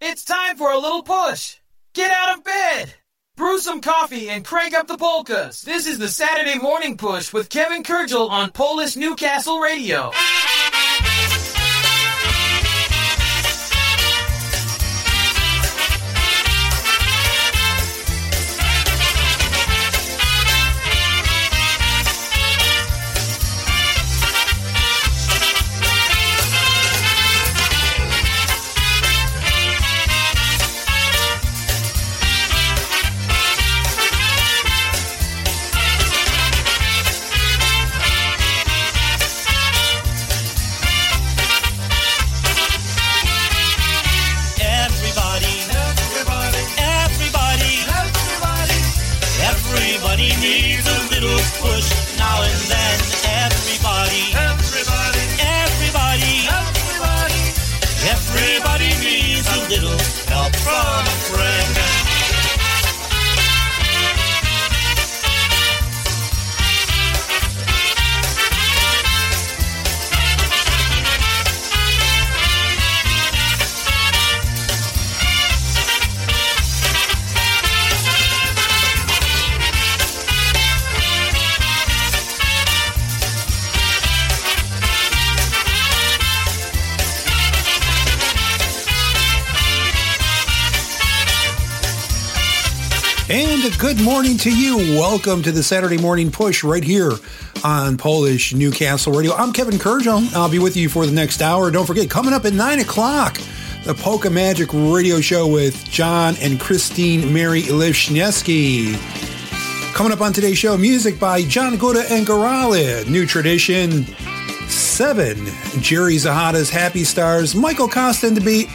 It's time for a little push. Get out of bed. Brew some coffee and crank up the polkas. This is the Saturday Morning Push with Kevin Kurdziel on Polish Newcastle Radio. To you. Welcome to the Saturday Morning Push right here on Polish Newcastle Radio. I'm Kevin Kurdziel. I'll be with you for the next hour. Don't forget, coming up at 9 o'clock, the Polka Magic Radio Show with John and Christine Mary Lishneski. Coming up on today's show, music by John Guda and Gorala, New Tradition, 7, Jerry Zahada's Happy Stars, Michael Costa and the Beat,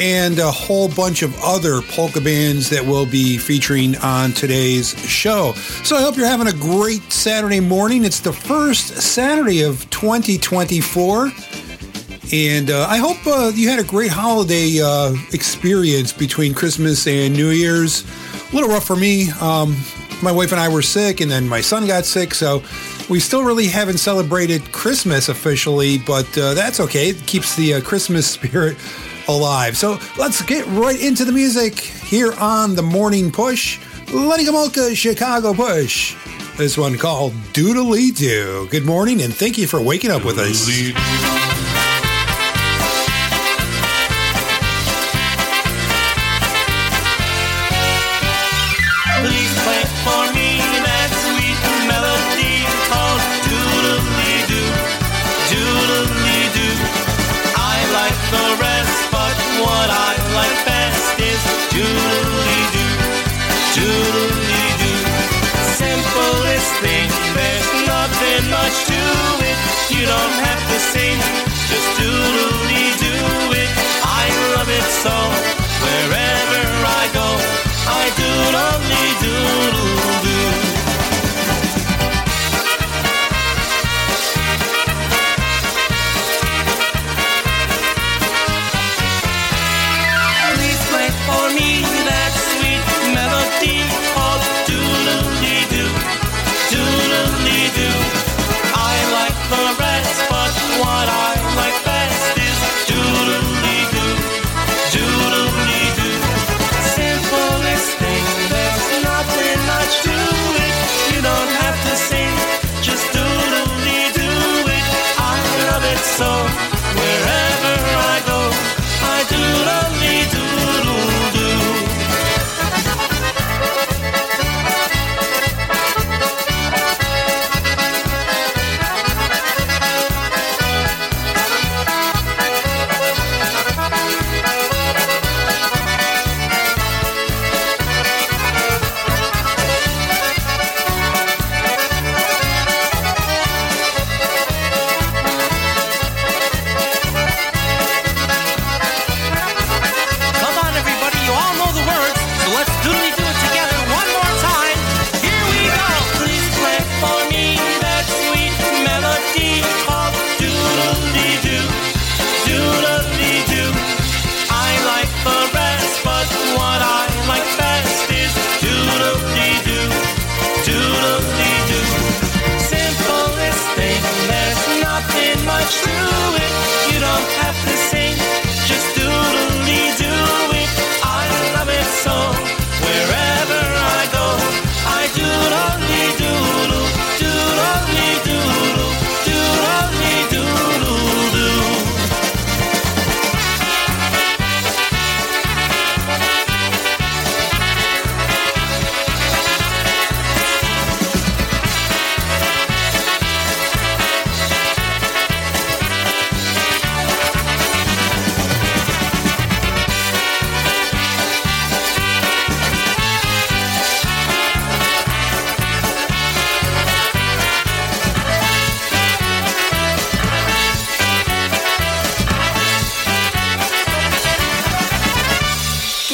and a whole bunch of other polka bands that we'll be featuring on today's show. So I hope you're having a great Saturday morning. It's the first Saturday of 2024. And uh, I hope uh, you had a great holiday uh, experience between Christmas and New Year's. A little rough for me. Um, my wife and I were sick, and then my son got sick, so we still really haven't celebrated Christmas officially, but uh, that's okay. It keeps the uh, Christmas spirit alive. So let's get right into the music here on the Morning Push. Lenny Gomulka Chicago Push. This one called Doodly Doo. Good morning, and thank you for waking up with us.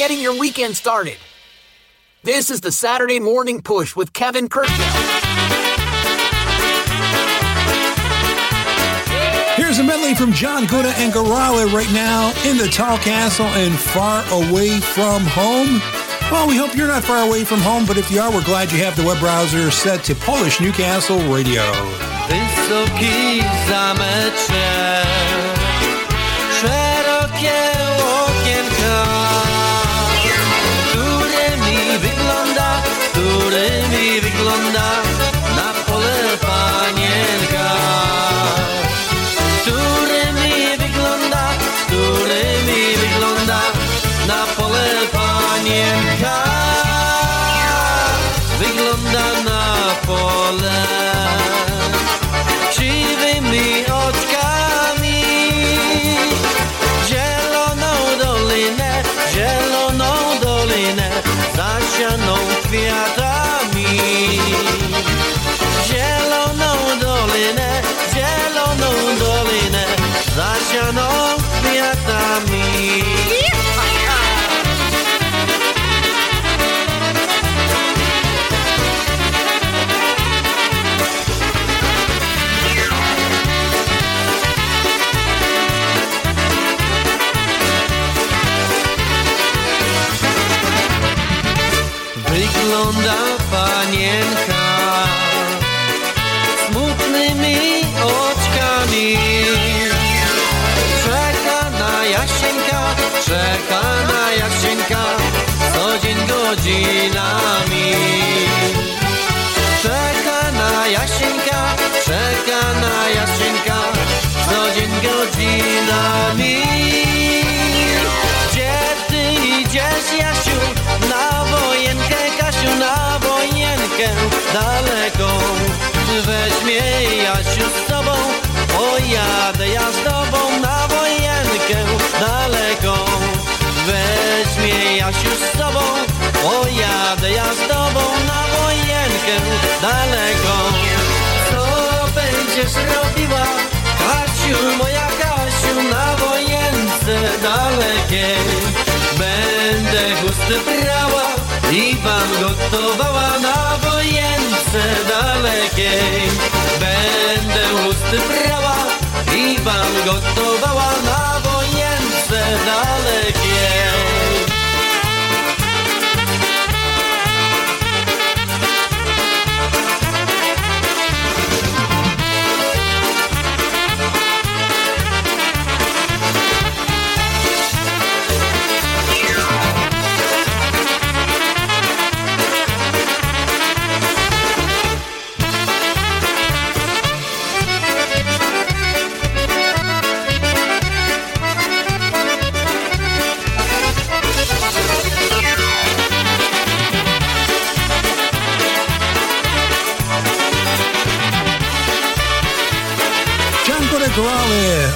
Getting your weekend started. This is the Saturday Morning Push with Kevin Kurdziel. Here's a medley from John Guda and Gorala right now in the Tall Castle and far away from home. Well, we hope you're not far away from home, but if you are, we're glad you have the web browser set to Polish Newcastle Radio. Wysoki zameczek, szerokie godzinami. Czeka na Jasieńka, czeka na Jasieńka, co dzień godzinami. Gdzie ty idziesz, Jasiu, na wojenkę, Kasiu, na wojenkę daleką? Weźmie Jasiu z sobą, pojadę ja z tobą na wojenkę daleką. Weźmie Jasiu z sobą, pojadę ja z tobą na wojenkę daleką. Co będziesz robiła, Kasiu, moja Kasiu, na wojence dalekiej? Będę chusty brała i wam gotowała na wojence dalekiej. Będę chusty brała i wam gotowała na wojence dalekiej.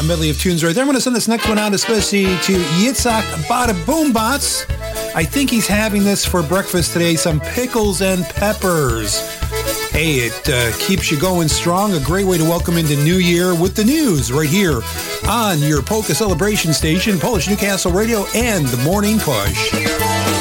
Medley of tunes right there. I'm going to send this next one out especially to Yitzhak Bada Boombots. I think he's having this for breakfast today, some pickles and peppers. Hey, it uh, keeps you going strong. A great way to welcome into New Year with the news right here on your Polka Celebration Station, Polish Newcastle Radio, and the Morning Push.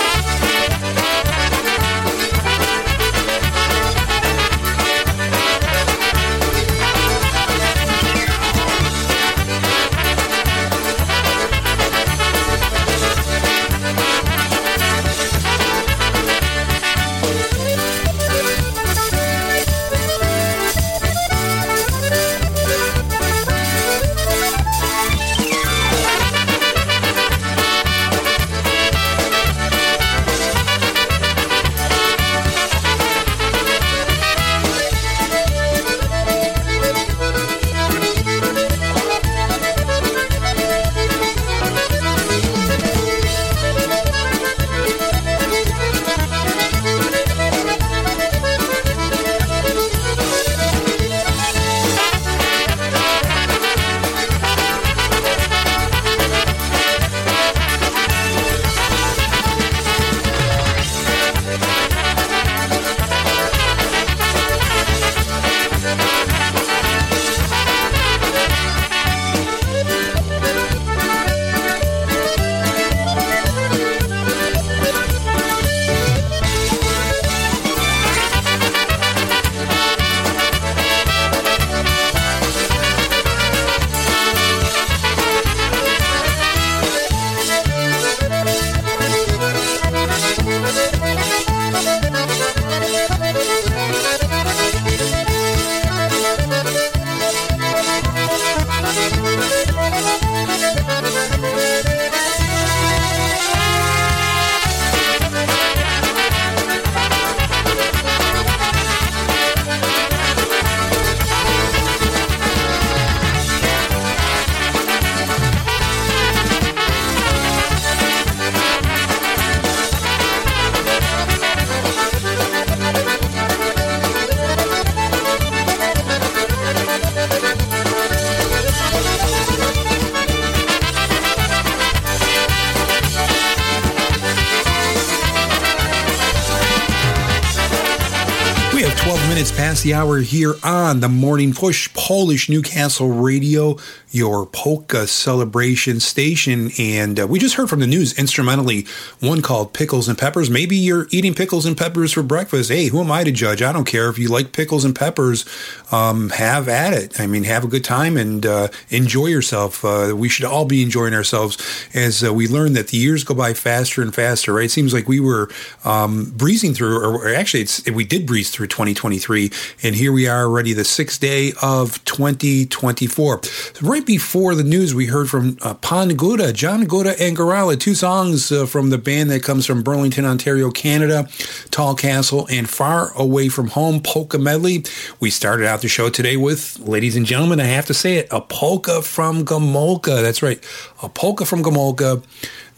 The hour here on the Morning Push Polish Newcastle Radio, your polka celebration station. And uh, we just heard from the news instrumentally one called Pickles and Peppers. Maybe you're eating pickles and peppers for breakfast. Hey, who am I to judge? I don't care. If you like pickles and peppers, um, have at it. I mean, have a good time and uh, enjoy yourself. Uh, we should all be enjoying ourselves as uh, we learn that the years go by faster and faster, right? It seems like we were um, breezing through, or, or actually, we did breeze through 2023. And here we are already the sixth day of 2024. right before the news, we heard from uh, Pan Guda, John Guda and Gorala, two songs uh, from the band that comes from Burlington, Ontario, Canada, Tall Castle and Far Away from Home Polka Medley. We started out the show today with, ladies and gentlemen, I have to say it, a polka from Gomulka. That's right, a polka from Gomulka.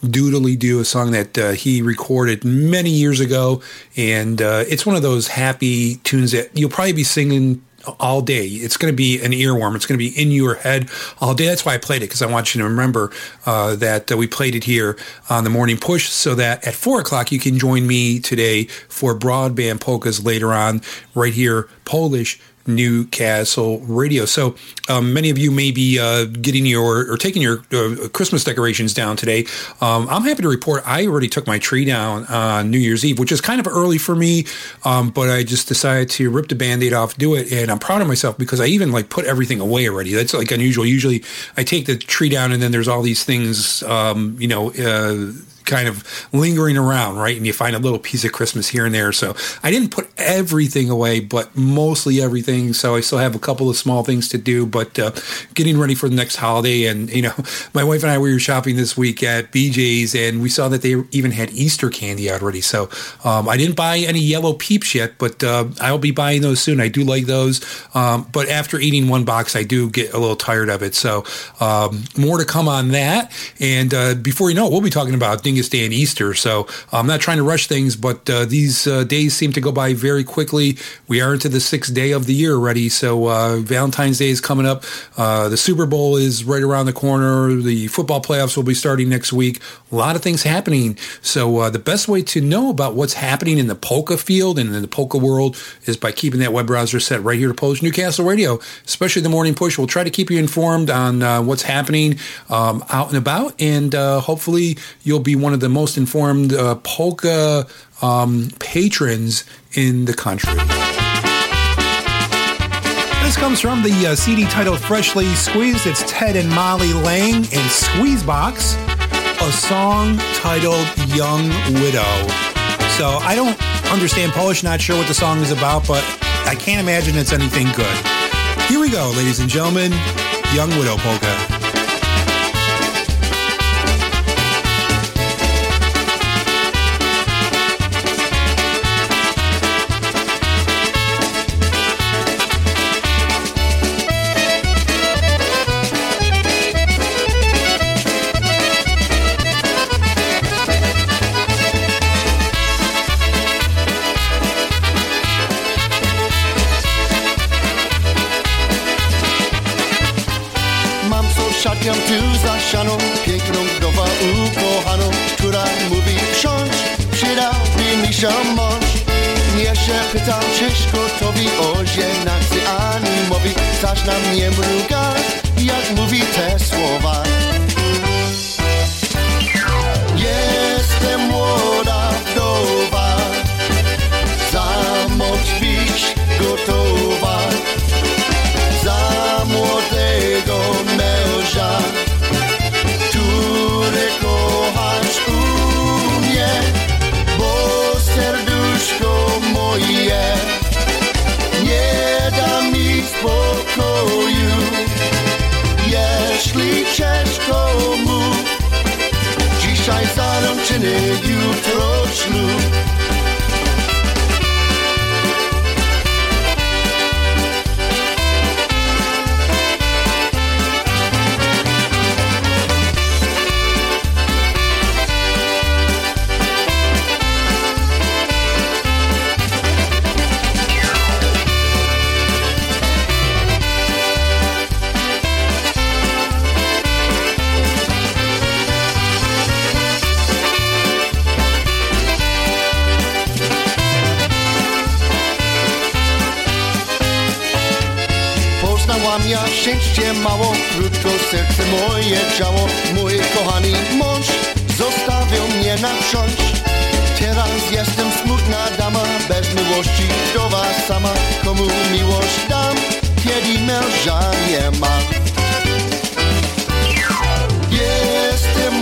Doodly Doo, a song that uh, he recorded many years ago. And uh, it's one of those happy tunes that you'll probably be singing all day. It's going to be an earworm. It's going to be in your head all day. That's why I played it because I want you to remember uh, that uh, we played it here on the morning push so that at four o'clock you can join me today for broadband polkas later on right here, Polish Newcastle Radio. So um, many of you may be uh, getting your or taking your uh, Christmas decorations down today. Um, I'm happy to report I already took my tree down on New Year's Eve, which is kind of early for me, um, but I just decided to rip the band-aid off, do it, and I'm proud of myself because I even like put everything away already. That's like unusual. Usually I take the tree down and then there's all these things, um, you know, uh, kind of lingering around, right? And you find a little piece of Christmas here and there. So I didn't put everything away, but mostly everything. So I still have a couple of small things to do, but uh, getting ready for the next holiday. And, you know, my wife and I, we were shopping this week at BJ's and we saw that they even had Easter candy already. So um, I didn't buy any yellow peeps yet, but uh, I'll be buying those soon. I do like those. Um, but after eating one box, I do get a little tired of it. So um, more to come on that. And uh, before you know it, we'll be talking about Dingus Day and Easter. So I'm not trying to rush things, but uh, these uh, days seem to go by very quickly. We are into the sixth day of the year already. So uh, Valentine's Day is coming up. Uh, the Super Bowl is right around the corner. The football playoffs will be starting next week. A lot of things happening. So uh, the best way to know about what's happening in the polka field and in the polka world is by keeping that web browser set right here to Polish Newcastle Radio, especially the morning push. We'll try to keep you informed on uh, what's happening um, out and about, and hopefully you'll be one of the most informed uh, polka um, patrons in the country. This comes from the uh, CD titled Freshly Squeezed. It's Ted and Molly Lang and Squeezebox, a song titled Young Widow. So I don't understand Polish, not sure what the song is about, but I can't imagine it's anything good. Here we go, ladies and gentlemen Young Widow Polka. szczęście mało, krótko serce moje ciało. Mój kochany mąż zostawił mnie na trząść Teraz jestem smutna dama, bez miłości do was sama. Komu miłość dam, kiedy męża nie ma? Jestem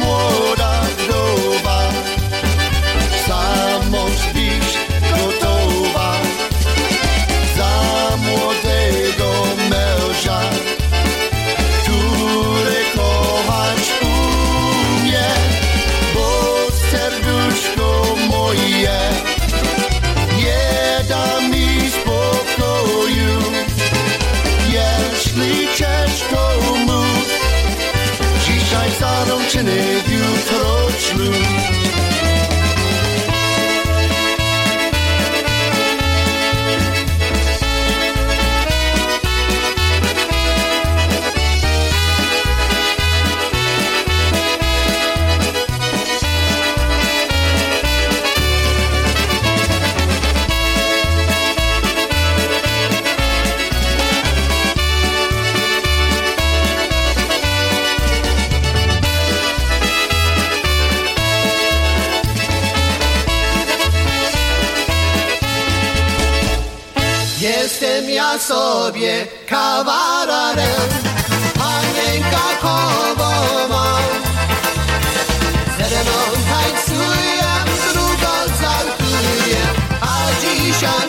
sobie kawararem Panienka koło ma Ze mną tańcuję, drugą zaltuję A dzisiaj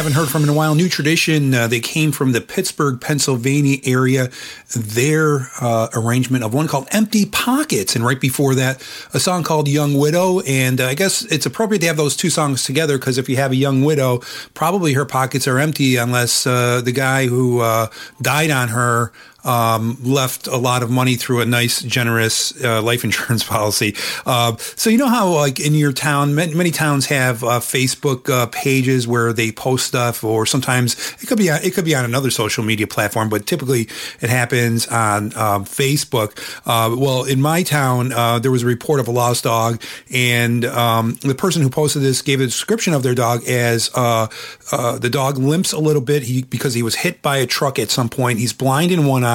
haven't heard from in a while, New Tradition. Uh, they came from the Pittsburgh, Pennsylvania area. Their uh, arrangement of one called Empty Pockets. And right before that, a song called Young Widow. And uh, I guess it's appropriate to have those two songs together because if you have a young widow, probably her pockets are empty unless uh, the guy who uh, died on her um, left a lot of money through a nice, generous uh, life insurance policy. Uh, so you know how, like in your town, many, many towns have uh, Facebook uh, pages where they post stuff, or sometimes it could be on, it could be on another social media platform, but typically it happens on um, Facebook. Uh, well, in my town, uh, there was a report of a lost dog, and um, the person who posted this gave a description of their dog as the dog limps a little bit he, because he was hit by a truck at some point. He's blind in one eye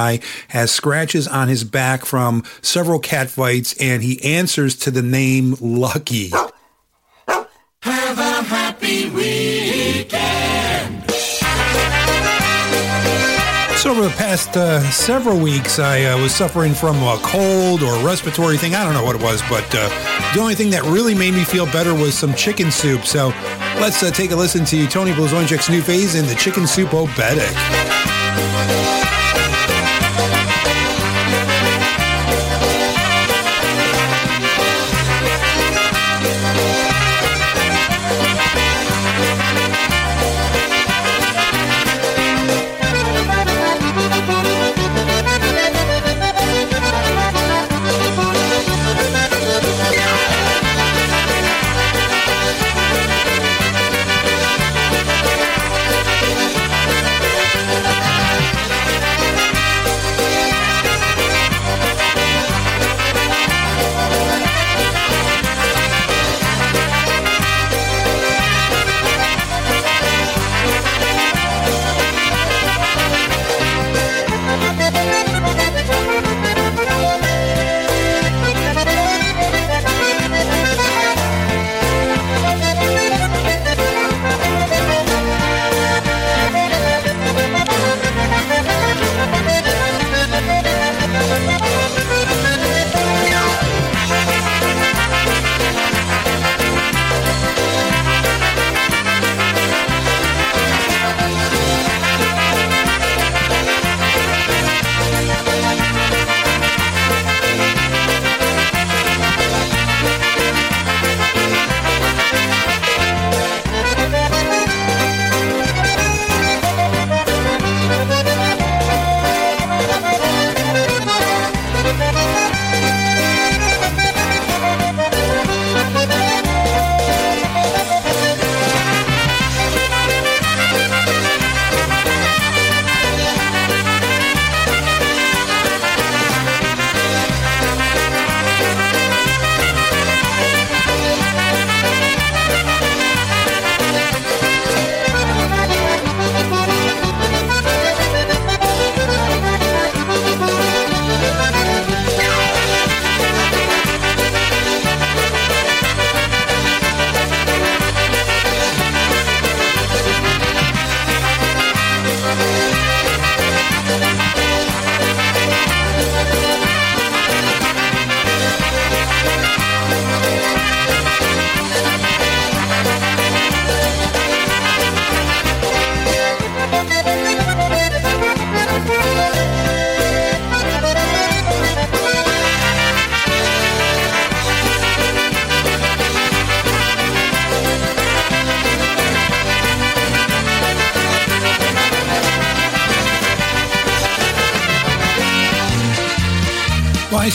has scratches on his back from several cat fights, and he answers to the name Lucky. Have a happy weekend. So over the past uh, several weeks, I uh, was suffering from a cold or a respiratory thing. I don't know what it was, but uh, the only thing that really made me feel better was some chicken soup. So let's uh, take a listen to Tony Blazonczyk's New Phaze in the Chicken Soup Oberek.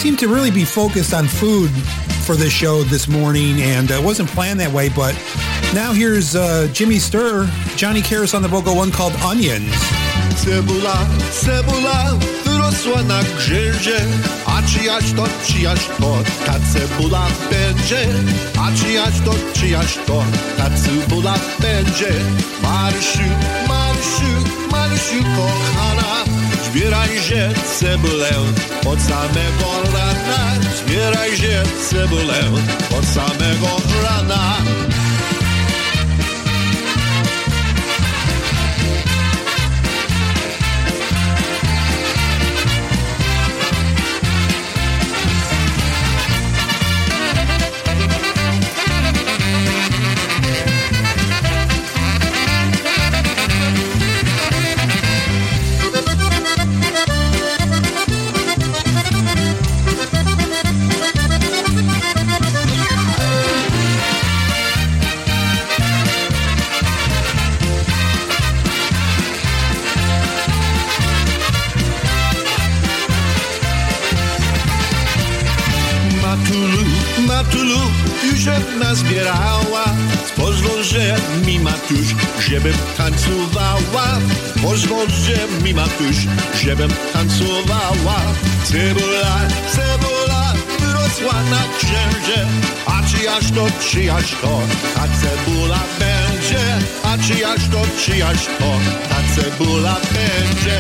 Seem to really be focused on food for this show this morning, and it uh, wasn't planned that way. But now here's uh, Jimmy Sturr, Johnny Karas on the vocal, one called Onions. Cebula, cebula wyrosła na A czyjaś to, czyjaś to, ta cebula będzie A czyjaś to, czyjaś to, ta cebula będzie kochana Zbierajże cebulę od samego rana. Zbierajże cebulę od samego rana mi matuś, żebym tancowała Cebula, cebula wyrosła na księże A czyjaż to, czyjaż to, ta cebula będzie? A czyjaż to, czyjaż to, ta cebula będzie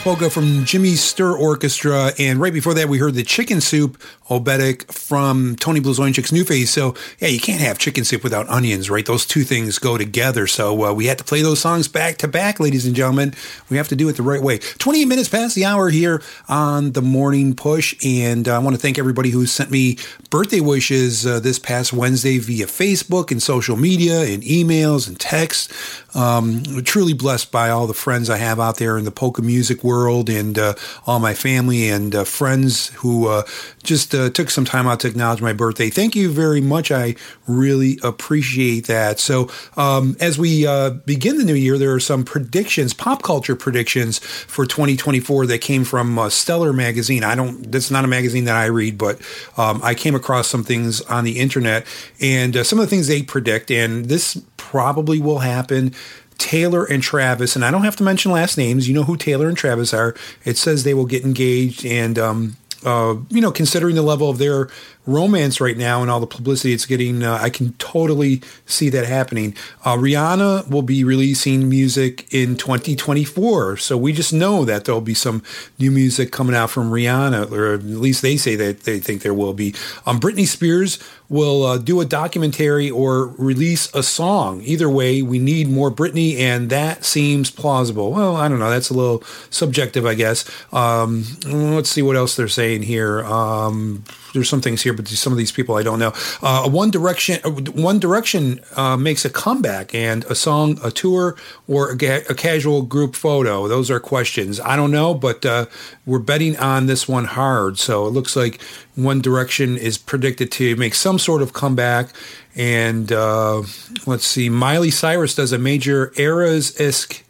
polka from Jimmy Sturr Orchestra, and right before that, we heard the Chicken Soup Oberek from Tony Blazonczyk's New Phaze. So, yeah, you can't have chicken soup without onions, right? Those two things go together. So, uh, we had to play those songs back to back, ladies and gentlemen. We have to do it the right way. 28 minutes past the hour here on the morning push, and uh, I want to thank everybody who sent me birthday wishes uh, this past Wednesday via Facebook and social media and emails and texts. Um, truly blessed by all the friends I have out there in the polka music world and uh, all my family and uh, friends who uh, just uh, took some time out to acknowledge my birthday. Thank you very much. I really appreciate that. So, um, as we uh, begin the new year, there are some predictions, pop culture predictions for 2024 that came from uh, Stellar magazine. I don't, that's not a magazine that I read, but um, I came across some things on the internet and some of the things they predict, and this probably will happen. Taylor and Travis, and I don't have to mention last names. You know who Taylor and Travis are. It says they will get engaged, and um, uh, you know, considering the level of their romance right now and all the publicity it's getting, uh, I can totally see that happening. Uh, Rihanna will be releasing music in 2024, so we just know that there'll be some new music coming out from Rihanna, or at least they say that they think there will be. Um, Britney Spears will uh, do a documentary or release a song. Either way, we need more Britney, and that seems plausible. Well, I don't know. That's a little subjective, I guess. Um, let's see what else they're saying here. Um, there's some things here, but some of these people I don't know. Uh, One Direction, uh, One Direction uh, makes a comeback, and a song, a tour, or a, ga- a, casual group photo. Those are questions. I don't know, but uh, we're betting on this one hard. So it looks like One Direction is predicted to make some sort of comeback. And uh, let's see, Miley Cyrus does a major Eras esque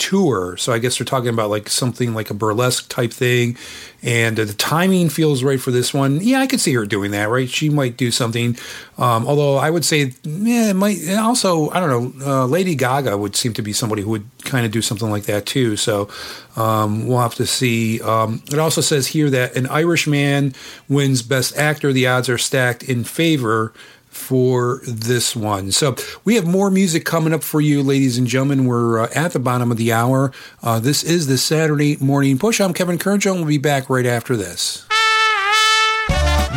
tour. So I guess they're talking about like something like a burlesque type thing. And the timing feels right for this one. Yeah, I could see her doing that, right? She might do something. Um, although I would say, yeah, it might also, I don't know, uh, Lady Gaga would seem to be somebody who would kind of do something like that too. So um, we'll have to see. Um, it also says here that an Irish man wins Best Actor. The odds are stacked in favor for this one. So we have more music coming up for you, ladies and gentlemen. We're uh, at the bottom of the hour. Uh, this is the Saturday Morning Push. I'm Kevin Kurdziel. we'll be back right after this.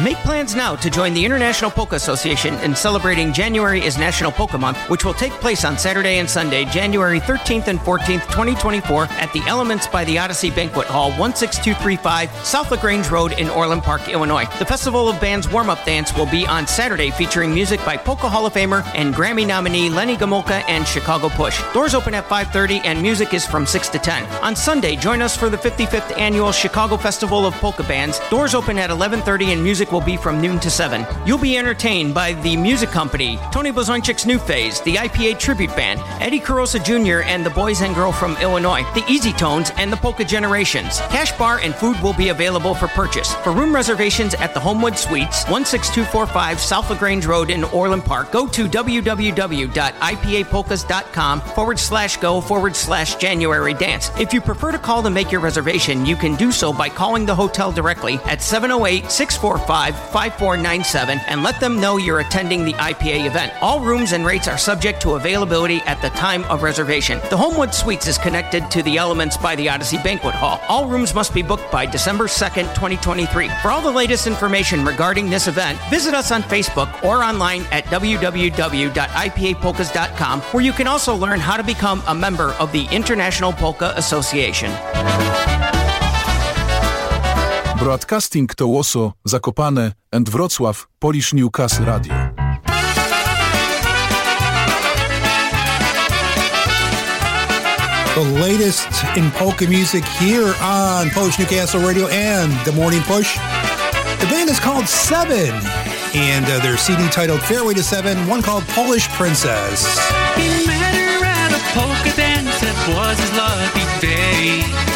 Make plans now to join the International Polka Association in celebrating January is National Polka Month, which will take place on Saturday and Sunday, January 13th and 14th, 2024, at the Elements by the Odyssey Banquet Hall, 16235 South LaGrange Road in Orland Park, Illinois. The Festival of Bands warm up dance will be on Saturday, featuring music by Polka Hall of Famer and Grammy nominee Lenny Gomulka and Chicago Push. Doors open at 5:30 and music is from 6 to 10. On Sunday, join us for the 55th annual Chicago Festival of Polka Bands. Doors open at 11:30 and music will be from noon to 7. You'll be entertained by the music company, Tony Blazonczyk's New Phaze, the IPA Tribute Band, Eddie Carosa Jr. and the Boys and Girl from Illinois, the Easy Tones, and the Polka Generations. Cash bar and food will be available for purchase. For room reservations at the Homewood Suites, 16245 South LaGrange Road in Orland Park, go to www.ipapolkas.com forward slash go forward slash January dance. If you prefer to call to make your reservation, you can do so by calling the hotel directly at 708 645 5497 and let them know you're attending the IPA event. All rooms and rates are subject to availability at the time of reservation. The Homewood Suites is connected to the Elements by the Odyssey Banquet Hall. All rooms must be booked by December 2nd, 2023. For all the latest information regarding this event, visit us on Facebook or online at www.ipapolkas.com, where you can also learn how to become a member of the International Polka Association. Broadcasting to Łoso, Zakopane and Wrocław, Polish Newcastle Radio. The latest in polka music here on Polish Newcastle Radio and The Morning Push. The band is called Seven, and uh, their CD titled Fairway to Seven, one called Polish Princess. He met her at a polka dance, was his lucky day.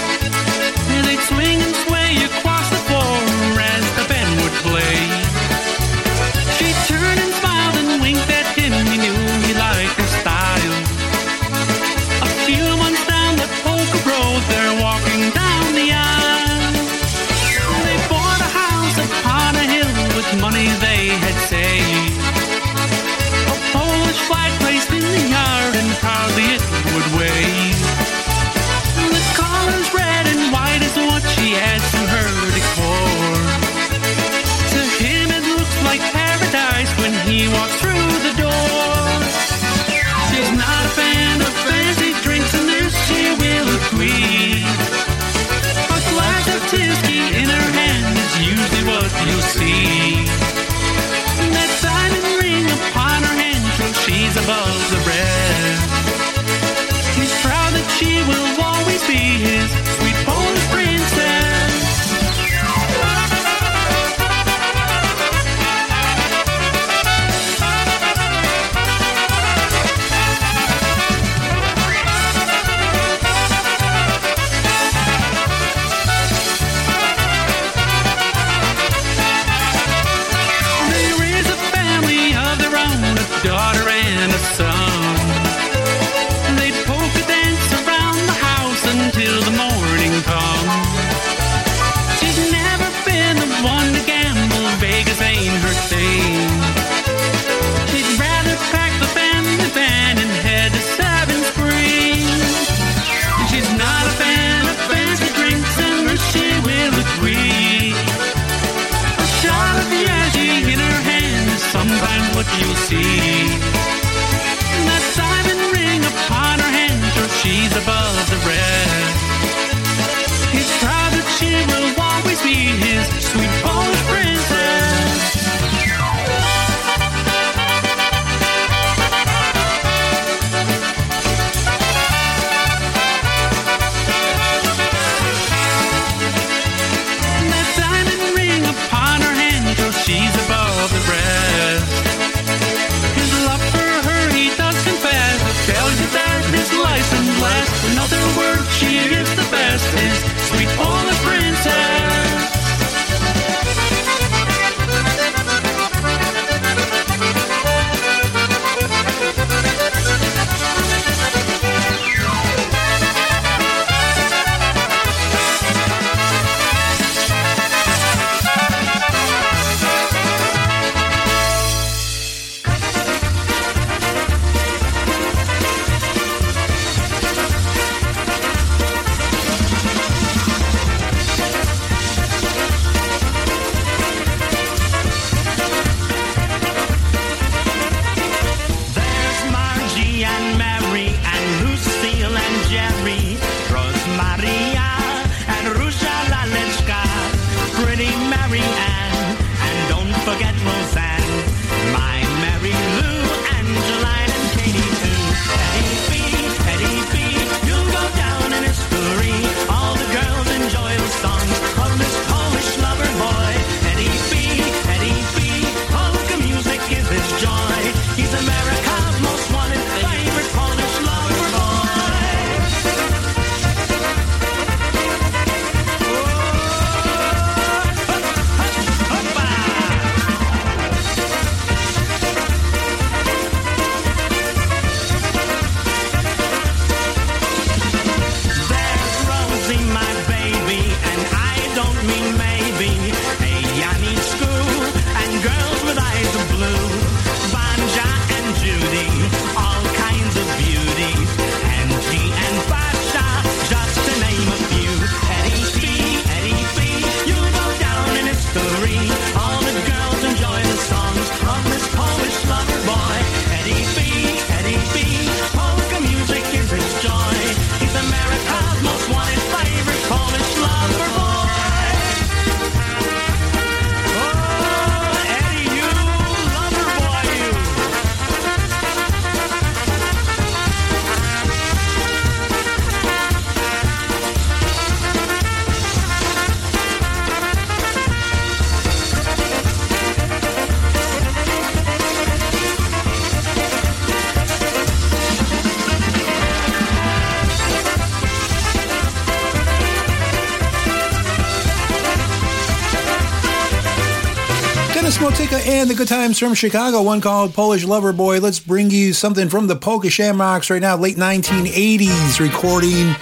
Smotika and the Good Times from Chicago, one called Polish Lover Boy. Let's bring you something from the Polka Shamrocks right now, late 1980s recording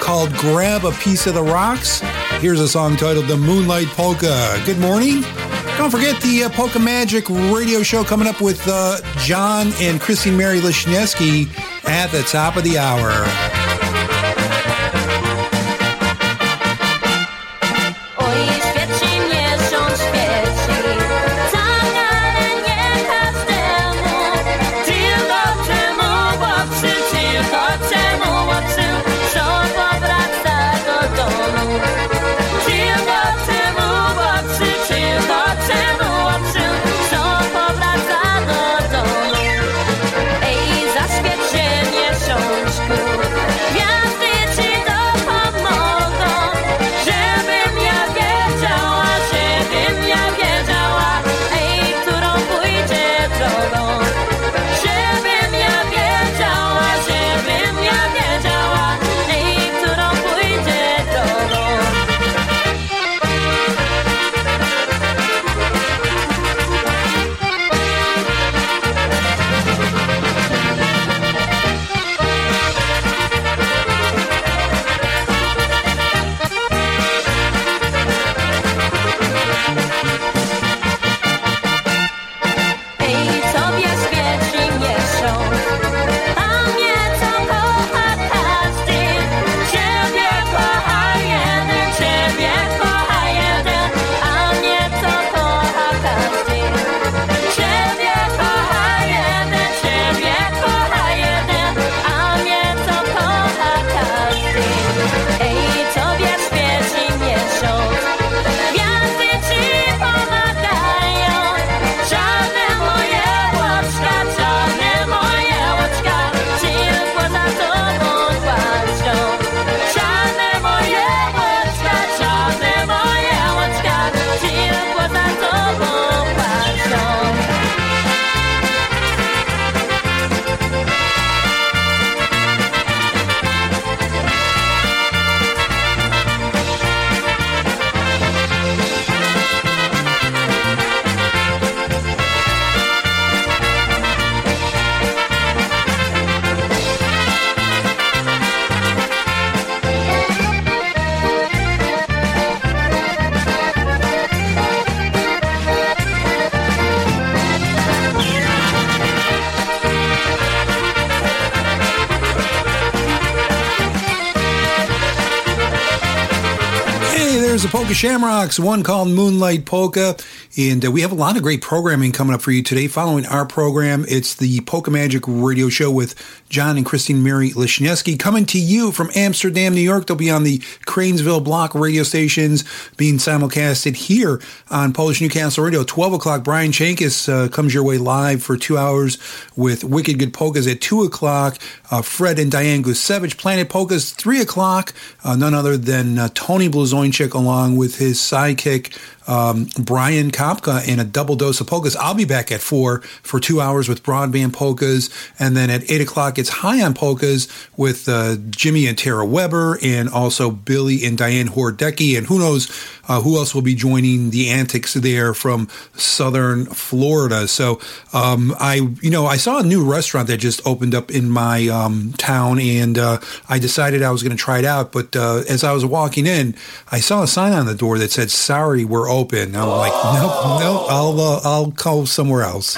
called Grab a Piece of the Rocks. Here's a song titled The Moonlight Polka. Good morning. Don't forget the uh, Polka Magic radio show coming up with uh, John and Christine Mary Lishneski at the top of the hour. Shamrocks, one called Moonlight Polka. And uh, we have a lot of great programming coming up for you today. Following our program, it's the Polka Magic radio show with John and Christine Mary Lishneski coming to you from Amsterdam, New York. They'll be on the Cranesville block radio stations being simulcasted here on Polish Newcastle Radio. 12 o'clock, Brian Chankis uh, comes your way live for two hours with Wicked Good Polkas at 2 o'clock. Uh, Fred and Diane Gusevich, Planet Polkas, 3 o'clock. Uh, none other than uh, Tony Blazonczyk along with his sidekick, um, Brian Kopka, in a double dose of polkas. I'll be back at 4 for two hours with broadband polkas. And then at 8 o'clock, it's High on Polkas with uh, Jimmy and Tara Weber and also Billy and Diane Hordecki. And who knows uh, who else will be joining the antics there from southern Florida. So um, I, you know, I saw a new restaurant that just opened up in my um, town, and uh, I decided I was going to try it out. But uh, as I was walking in, I saw a sign on the door that said "Sorry, we're open." I'm like, nope, nope, I'll uh, I'll go somewhere else.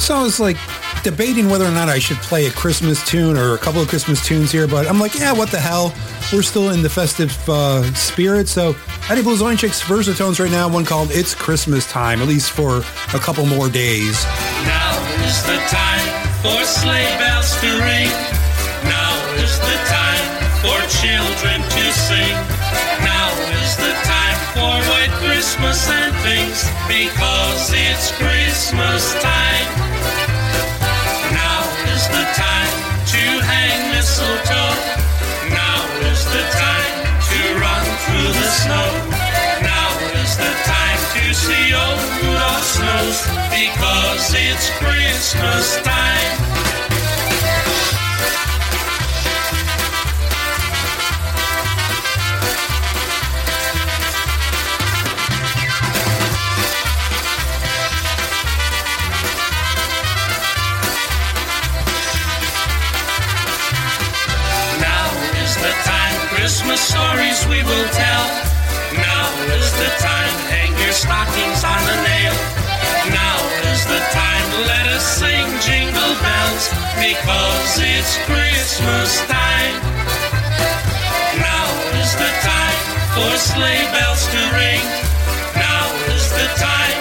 So I was like debating whether or not I should play a Christmas tune or a couple of Christmas tunes here, but I'm like, yeah, what the hell? We're still in the festive uh, spirit. So Eddie Blazonczyk's Versatones right now, one called It's Christmas Time, at least for a couple more days. Now is the time for sleigh bells to ring. Now is the time for children to sing. Now is the time for white Christmas and things because it's Christmas time. Mistletoe. Now is the time to run through the snow. Now is the time to see old Rudolph snows because it's Christmas time. Christmas stories we will tell. Now is the time, hang your stockings on the nail. Now is the time, let us sing jingle bells, because it's Christmas time. Now is the time for sleigh bells to ring. Now is the time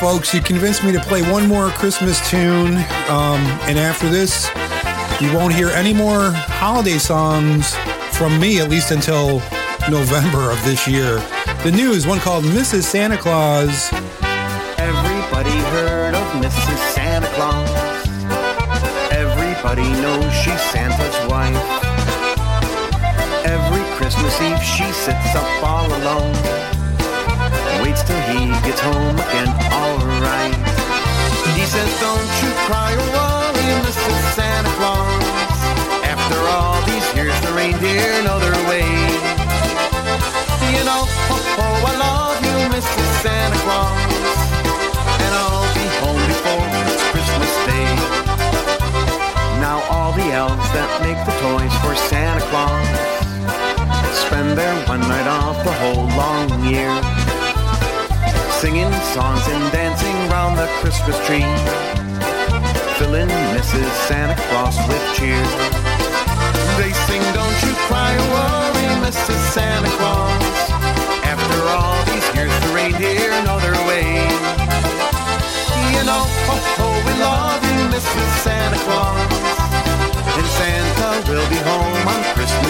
folks, you convinced me to play one more Christmas tune. Um, and after this, you won't hear any more holiday songs from me, at least until November of this year. The news, one called Mrs. Santa Claus. Everybody heard of Mrs. Santa Claus. Everybody knows she's Santa's wife. Every Christmas Eve she sits up all alone. Till he gets home again, alright. He says, Don't you cry or worry, Mrs. Santa Claus. After all these years, the reindeer know their way. You know, oh, oh, I love you, Mrs. Santa Claus. And I'll be home before it's Christmas Day. Now all the elves that make the toys for Santa Claus spend their one night off the whole long year. Singing songs and dancing round the Christmas tree. Filling Mrs. Santa Claus with cheer. They sing, don't you cry or worry, Mrs. Santa Claus. After all these years, the reindeer know their way. You know, oh, oh, we love you, Mrs. Santa Claus. And Santa will be home on Christmas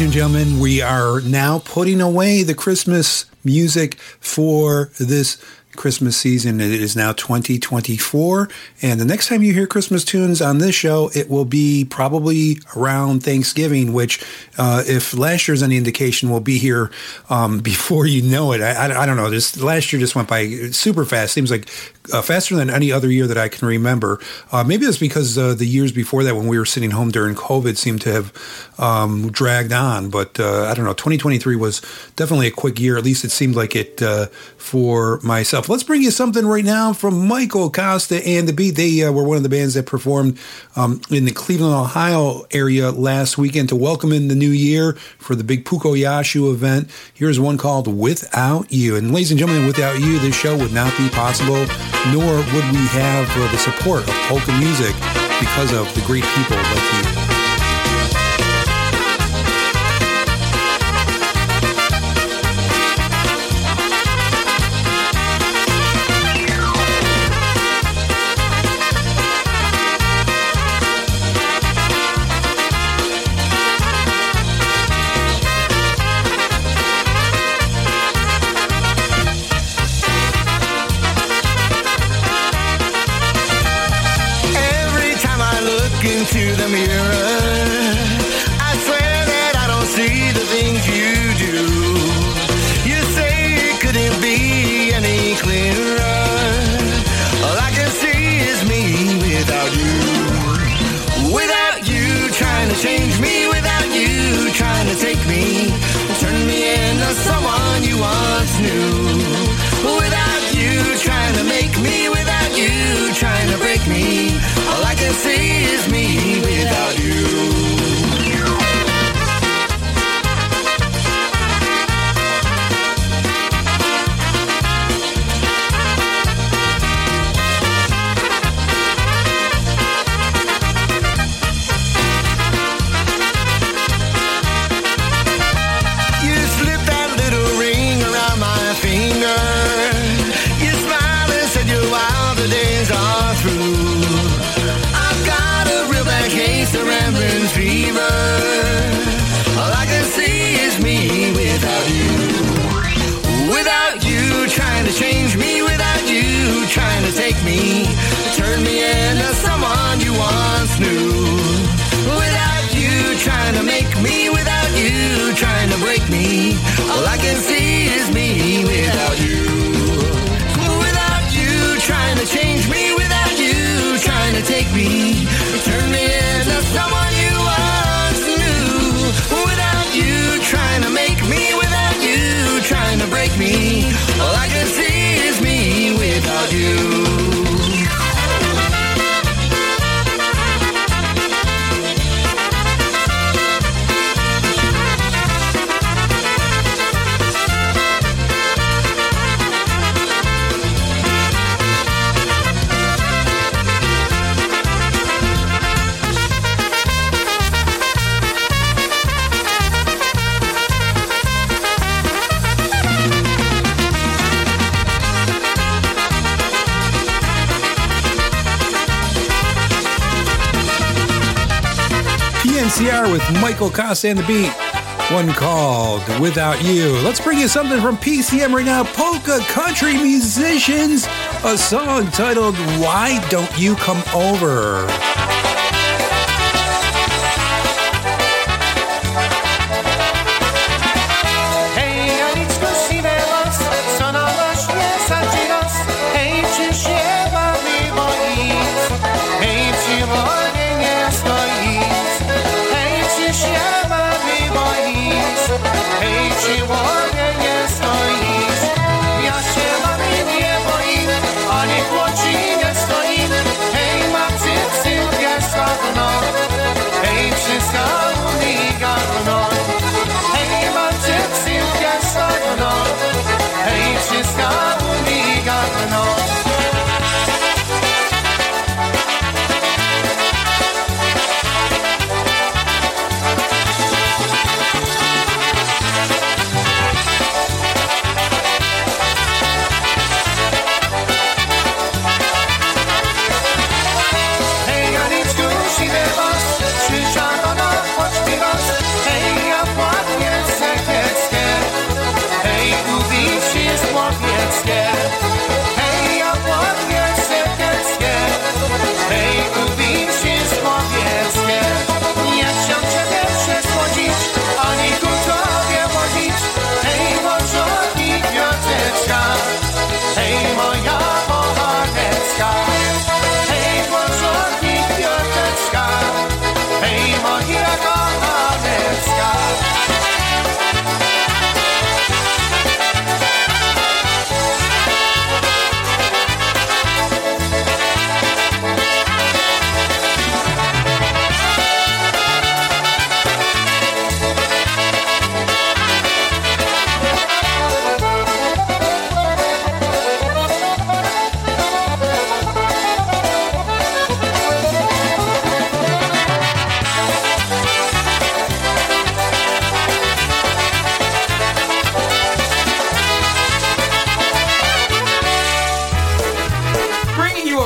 ladies and gentlemen. We are now putting away the Christmas music for this Christmas season. It is now 2024. And the next time you hear Christmas tunes on this show, it will be probably around Thanksgiving, which, uh, if last year's any indication, will be here um, before you know it. I, I, I don't know. This last year just went by super fast. Seems like uh, faster than any other year that I can remember. Uh, maybe it's because uh, the years before that, when we were sitting home during COVID, seemed to have um, dragged on. But uh, I don't know. 2023 was definitely a quick year. At least it seemed like it uh, for myself. Let's bring you something right now from Michael Costa and the Beat. They uh, were one of the bands that performed um, in the Cleveland, Ohio area last weekend to welcome in the new year for the big Puko Yashu event. Here's one called Without You. And ladies and gentlemen, without you, this show would not be possible, nor would we have uh, the support of polka music because of the great people like you. Michael Costa and the Beat. One called Without You. Let's bring you something from PCM right now. Polka Country Musicians, a song titled Why Don't You Come Over? Hej, czy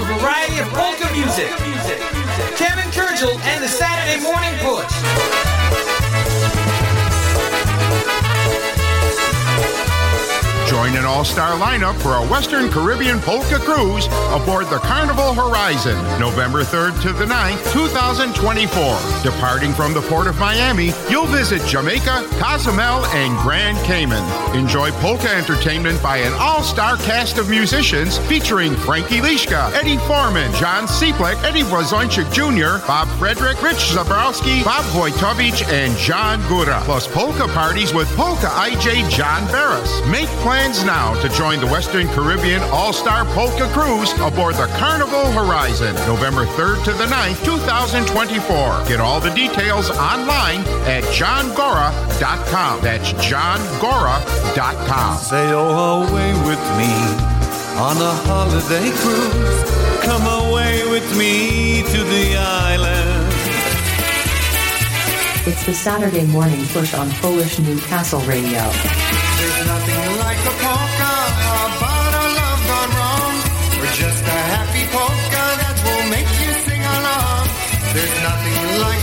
a variety of polka music. Kevin Kurdziel and the Saturday Morning Push. Join an all-star lineup for a Western Caribbean polka cruise aboard the Carnival Horizon, November 3rd to the 9th, 2024. Departing from the port of Miami, you'll visit Jamaica, Cozumel, and Grand Cayman. Enjoy polka entertainment by an all-star cast of musicians featuring Frankie Lishka, Eddie Foreman, John Seeplick, Eddie Blazonczyk Jr., Bob Frederick, Rich Zabrowski, Bob Wojtovich, and John Gora. Plus polka parties with Polka DJ John Barris. Make plans now to join the Western Caribbean All-Star Polka Cruise aboard the Carnival Horizon, November 3rd to the 9th, 2024. Get all the details online at johngora.com. That's johngora.com. Sail away with me on a holiday cruise. Come away with me to the island. It's the Saturday morning push on Polish Newcastle Radio. There's nothing like a polka about a love gone wrong, just a happy polka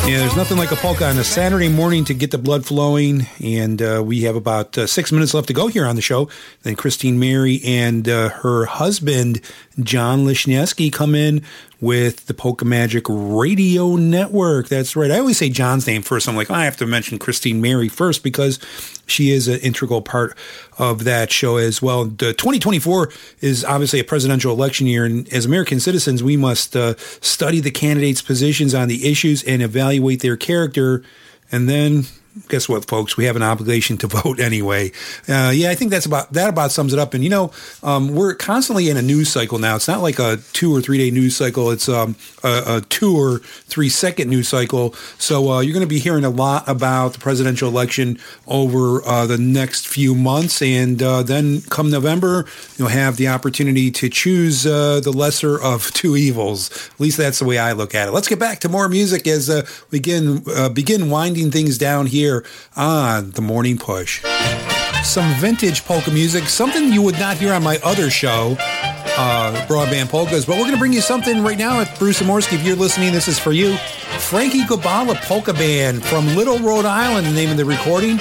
Yeah, there's nothing like a polka on a Saturday morning to get the blood flowing. And uh, we have about uh, six minutes left to go here on the show. Then Christine Mary and uh, her husband, John Lishneski, come in with the Polka Magic Radio Network. That's right. I always say John's name first. I'm like, I have to mention Christine Mary first because she is an integral part of that show as well. The 2024 is obviously a presidential election year, and as American citizens, we must uh, study the candidates' positions on the issues and evaluate their character, and then guess what, folks? We have an obligation to vote anyway. Uh, yeah, I think that's about that about sums it up. And you know, um, we're constantly in a news cycle now. It's not like a two or three day news cycle. It's um, a, a two or three second news cycle. So uh, you're going to be hearing a lot about the presidential election over uh, the next few months, and uh, then come November, you'll have the opportunity to choose uh, the lesser of two evils. At least that's the way I look at it. Let's get back to more music as we begin uh, begin winding things down here on the Morning Push. Some vintage polka music, something you would not hear on my other show, uh, Broadband Polkas. But we're going to bring you something right now at Bruce Amorski. If you're listening, this is for you. Frankie Gabala Polka Band from Little Rhode Island, the name of the recording,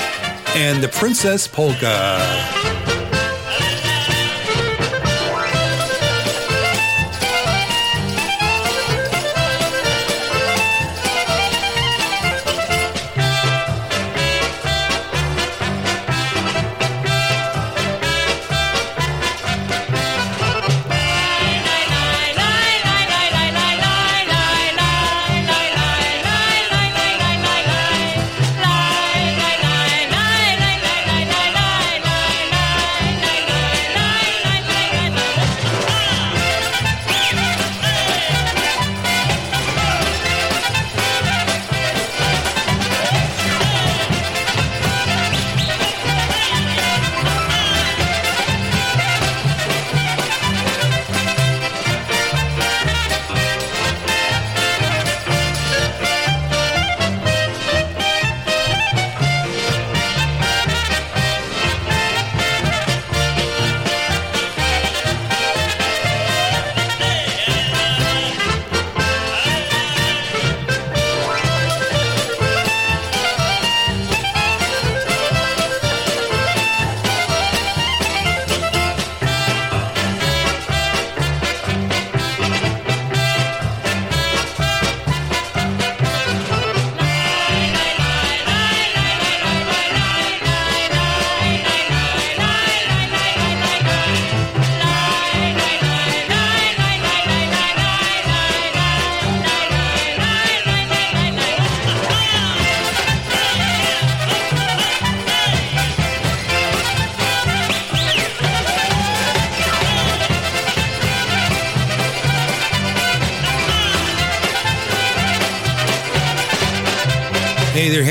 and the Princess Polka.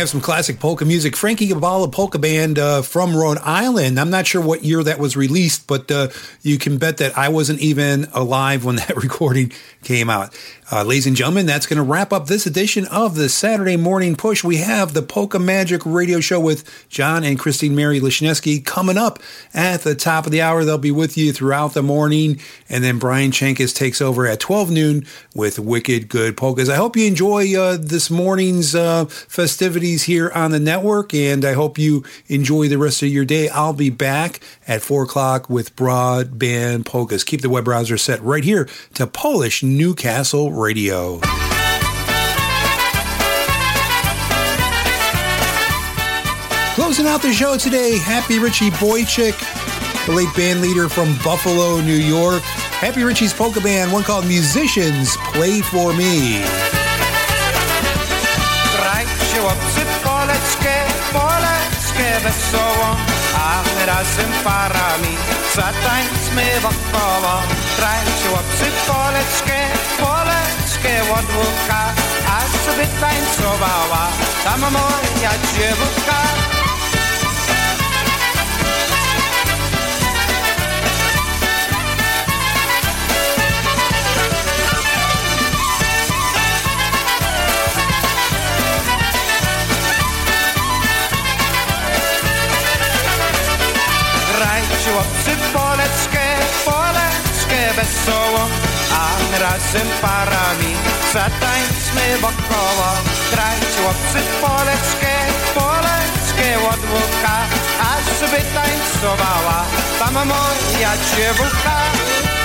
Have some classic polka music. Frankie Gabala Polka Band uh, from Rhode Island. I'm not sure what year that was released, but uh, you can bet that I wasn't even alive when that recording came out. Uh, ladies and gentlemen, that's going to wrap up this edition of the Saturday Morning Push. We have the Polka Magic Radio Show with John and Christine Mary Lishneski coming up at the top of the hour. They'll be with you throughout the morning, and then Brian Chankis takes over at 12 noon with Wicked Good Polkas. I hope you enjoy uh, this morning's uh, festivities here on the network, and I hope you enjoy the rest of your day. I'll be back at 4 o'clock with Broadband Polkas. Keep the web browser set right here to Polish Newcastle Radio. Closing out the show today, Happy Richie Bojczuk, the late band leader from Buffalo, New York. Happy Richie's polka band, one called Musicians Play For Me. Grajcie a razem parami zatańczmy wokoło. Tańczyło psy poleczkę, poleczkę od łódka, a sobie tańcowała tam moja dziewuka. chłopcy poleczkę, poleczkę wesoło, a razem parami zatańczmy wokoło. Grać chłopcy poleczkę, poleczkę od wódka, aż wytańcowała tam moja dziewucha.